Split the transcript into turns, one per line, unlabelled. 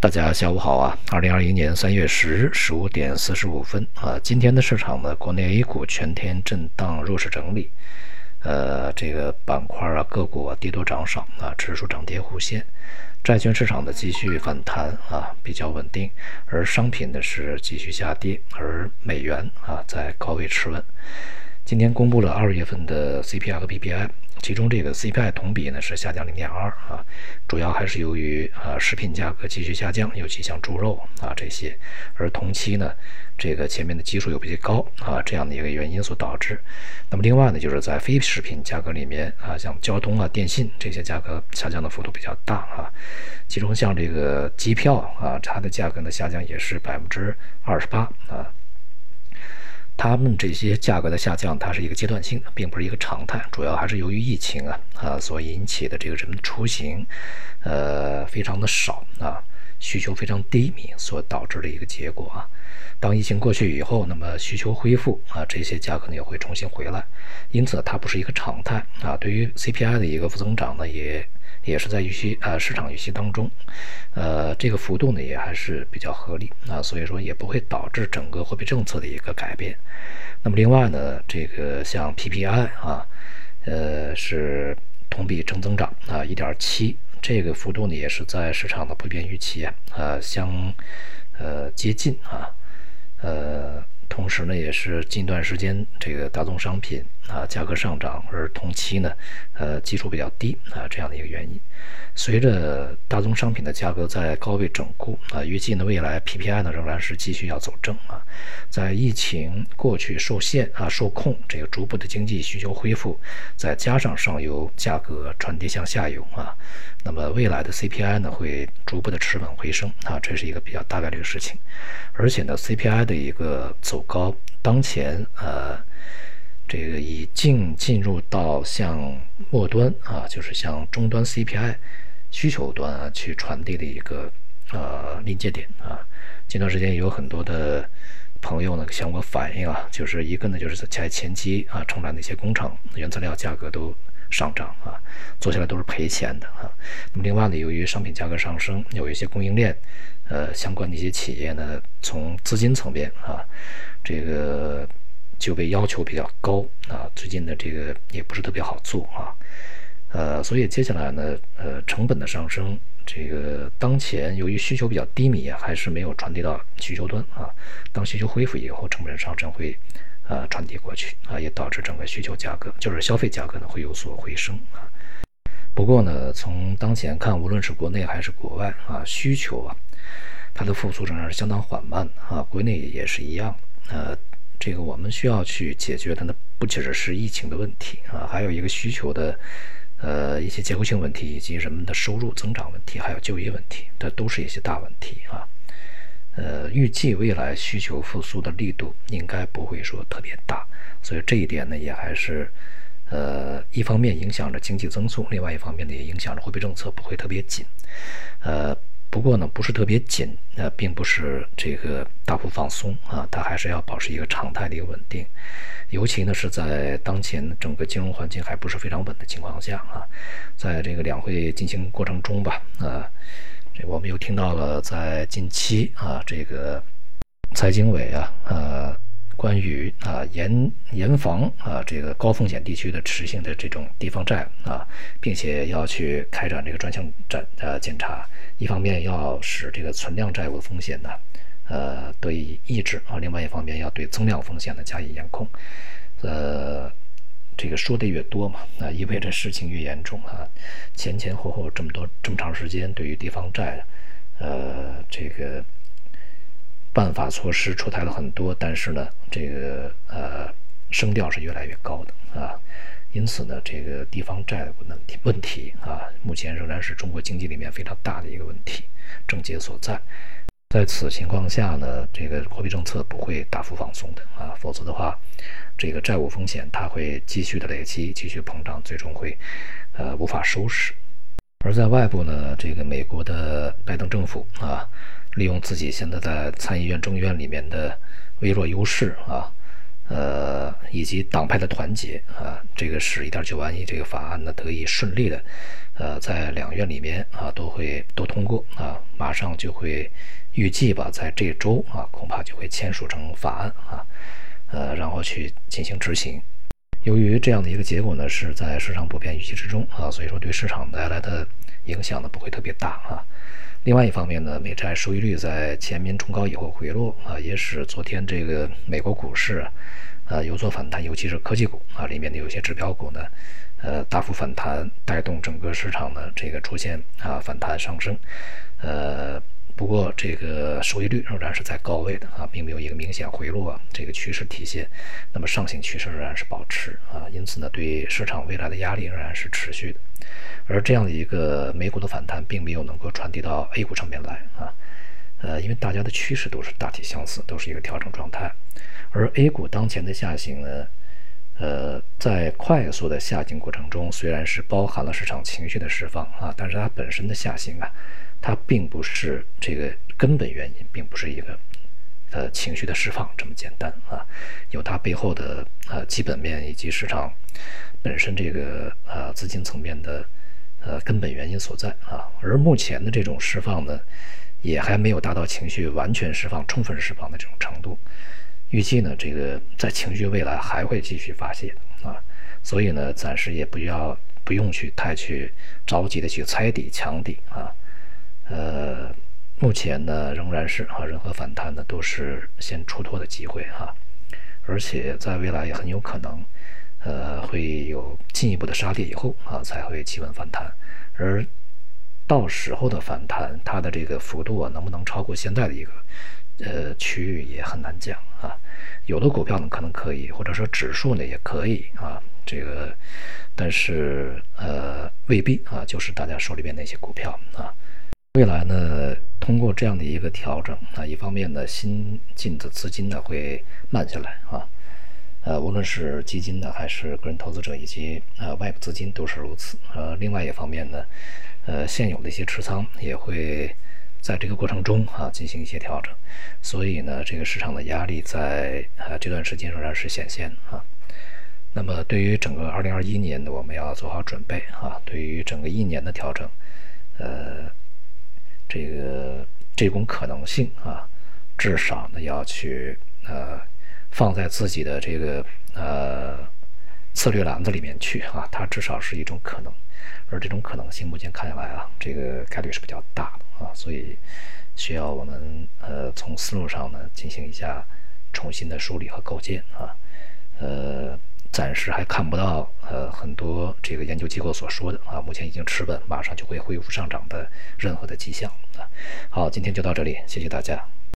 大家下午好啊！二零二一年三月十日十五点四十五分啊，今天的市场呢，国内 A 股全天震荡弱势整理，呃，这个板块啊个股啊跌多涨少啊，指数涨跌互现，债券市场的继续反弹啊，比较稳定，而商品呢是继续下跌，而美元啊在高位持稳。今天公布了二月份的 CPI 和 PPI。其中这个 CPI 同比呢是下降零点二啊，主要还是由于啊食品价格继续下降，尤其像猪肉啊这些，而同期呢这个前面的基数又比较高啊这样的一个原因所导致。那么另外呢就是在非食品价格里面啊，像交通啊、电信这些价格下降的幅度比较大啊，其中像这个机票啊，它的价格呢下降也是百分之二十八啊。他们这些价格的下降，它是一个阶段性的，并不是一个常态。主要还是由于疫情啊啊所引起的这个人们出行，呃，非常的少啊，需求非常低迷所导致的一个结果啊。当疫情过去以后，那么需求恢复啊，这些价格呢也会重新回来。因此，它不是一个常态啊。对于 CPI 的一个负增长呢，也。也是在预期啊市场预期当中，呃，这个幅度呢也还是比较合理啊，所以说也不会导致整个货币政策的一个改变。那么另外呢，这个像 PPI 啊，呃是同比正增长啊一点七，这个幅度呢也是在市场的普遍预期啊相呃接近啊，呃。同时呢，也是近段时间这个大宗商品啊价格上涨，而同期呢，呃基础比较低啊这样的一个原因。随着大宗商品的价格在高位整固啊，预计呢未来 PPI 呢仍然是继续要走正啊。在疫情过去受限啊受控，这个逐步的经济需求恢复，再加上上游价格传递向下游啊，那么未来的 CPI 呢会逐步的持稳回升啊，这是一个比较大概率的事情。而且呢，CPI 的一个走高，当前呃。这个已经进入到向末端啊，就是向终端 CPI 需求端啊去传递的一个呃临界点啊。近段时间有很多的朋友呢向我反映啊，就是一个呢就是在前期啊承揽的一些工厂原材料价格都上涨啊，做下来都是赔钱的啊。那么另外呢，由于商品价格上升，有一些供应链呃相关的一些企业呢，从资金层面啊，这个。就被要求比较高啊，最近的这个也不是特别好做啊，呃，所以接下来呢，呃，成本的上升，这个当前由于需求比较低迷，还是没有传递到需求端啊。当需求恢复以后，成本上升会呃传递过去啊，也导致整个需求价格，就是消费价格呢会有所回升啊。不过呢，从当前看，无论是国内还是国外啊，需求啊，它的复苏仍然是相当缓慢啊，国内也是一样呃。这个我们需要去解决的呢，不只是疫情的问题啊，还有一个需求的，呃，一些结构性问题，以及人们的收入增长问题，还有就业问题，这都是一些大问题啊。呃，预计未来需求复苏的力度应该不会说特别大，所以这一点呢，也还是，呃，一方面影响着经济增速，另外一方面呢，也影响着货币政策不会特别紧，呃。不过呢，不是特别紧，呃，并不是这个大幅放松啊，它还是要保持一个常态的一个稳定。尤其呢是在当前整个金融环境还不是非常稳的情况下啊，在这个两会进行过程中吧，啊，这我们又听到了在近期啊，这个财经委啊，呃。关于啊严严防啊这个高风险地区的持性的这种地方债啊，并且要去开展这个专项展呃检查，一方面要使这个存量债务的风险呢呃得以抑制啊，另外一方面要对增量风险呢加以严控。呃，这个说的越多嘛，那意味着事情越严重啊。前前后后这么多这么长时间，对于地方债，呃这个。办法措施出台了很多，但是呢，这个呃声调是越来越高的啊，因此呢，这个地方债务问题问题啊，目前仍然是中国经济里面非常大的一个问题症结所在。在此情况下呢，这个货币政策不会大幅放松的啊，否则的话，这个债务风险它会继续的累积，继续膨胀，最终会呃无法收拾。而在外部呢，这个美国的拜登政府啊。利用自己现在在参议院、众议院里面的微弱优势啊，呃，以及党派的团结啊，这个使一点九万亿这个法案呢得以顺利的，呃，在两院里面啊都会都通过啊，马上就会预计吧，在这周啊，恐怕就会签署成法案啊，呃，然后去进行执行。由于这样的一个结果呢，是在市场普遍预期之中啊，所以说对市场带来的影响呢不会特别大啊。另外一方面呢，美债收益率在前面冲高以后回落啊，也使昨天这个美国股市啊有所反弹，尤其是科技股啊里面的有些指标股呢，呃大幅反弹，带动整个市场呢这个出现啊反弹上升，呃。不过，这个收益率仍然是在高位的啊，并没有一个明显回落啊，这个趋势体现。那么上行趋势仍然是保持啊，因此呢，对市场未来的压力仍然是持续的。而这样的一个美股的反弹，并没有能够传递到 A 股上面来啊，呃，因为大家的趋势都是大体相似，都是一个调整状态。而 A 股当前的下行呢，呃，在快速的下行过程中，虽然是包含了市场情绪的释放啊，但是它本身的下行啊。它并不是这个根本原因，并不是一个呃情绪的释放这么简单啊，有它背后的呃基本面以及市场本身这个呃资金层面的呃根本原因所在啊。而目前的这种释放呢，也还没有达到情绪完全释放、充分释放的这种程度。预计呢，这个在情绪未来还会继续发泄啊，所以呢，暂时也不要不用去太去着急的去猜底、抢底啊。呃，目前呢仍然是啊，任何反弹呢都是先出脱的机会哈，而且在未来也很有可能，呃，会有进一步的杀跌以后啊才会企稳反弹，而到时候的反弹，它的这个幅度啊能不能超过现在的一个呃区域也很难讲啊，有的股票呢可能可以，或者说指数呢也可以啊，这个但是呃未必啊，就是大家手里边那些股票啊。未来呢，通过这样的一个调整啊，一方面呢，新进的资金呢会慢下来啊，呃，无论是基金呢，还是个人投资者以及呃外部资金都是如此。呃，另外一方面呢，呃，现有的一些持仓也会在这个过程中啊进行一些调整，所以呢，这个市场的压力在啊这段时间仍然是显现啊。那么，对于整个2021年呢，我们要做好准备啊。对于整个一年的调整，呃。这个这种可能性啊，至少呢要去呃放在自己的这个呃策略篮子里面去啊，它至少是一种可能，而这种可能性目前看下来啊，这个概率是比较大的啊，所以需要我们呃从思路上呢进行一下重新的梳理和构建啊，呃。暂时还看不到，呃，很多这个研究机构所说的啊，目前已经持稳，马上就会恢复上涨的任何的迹象啊。好，今天就到这里，谢谢大家。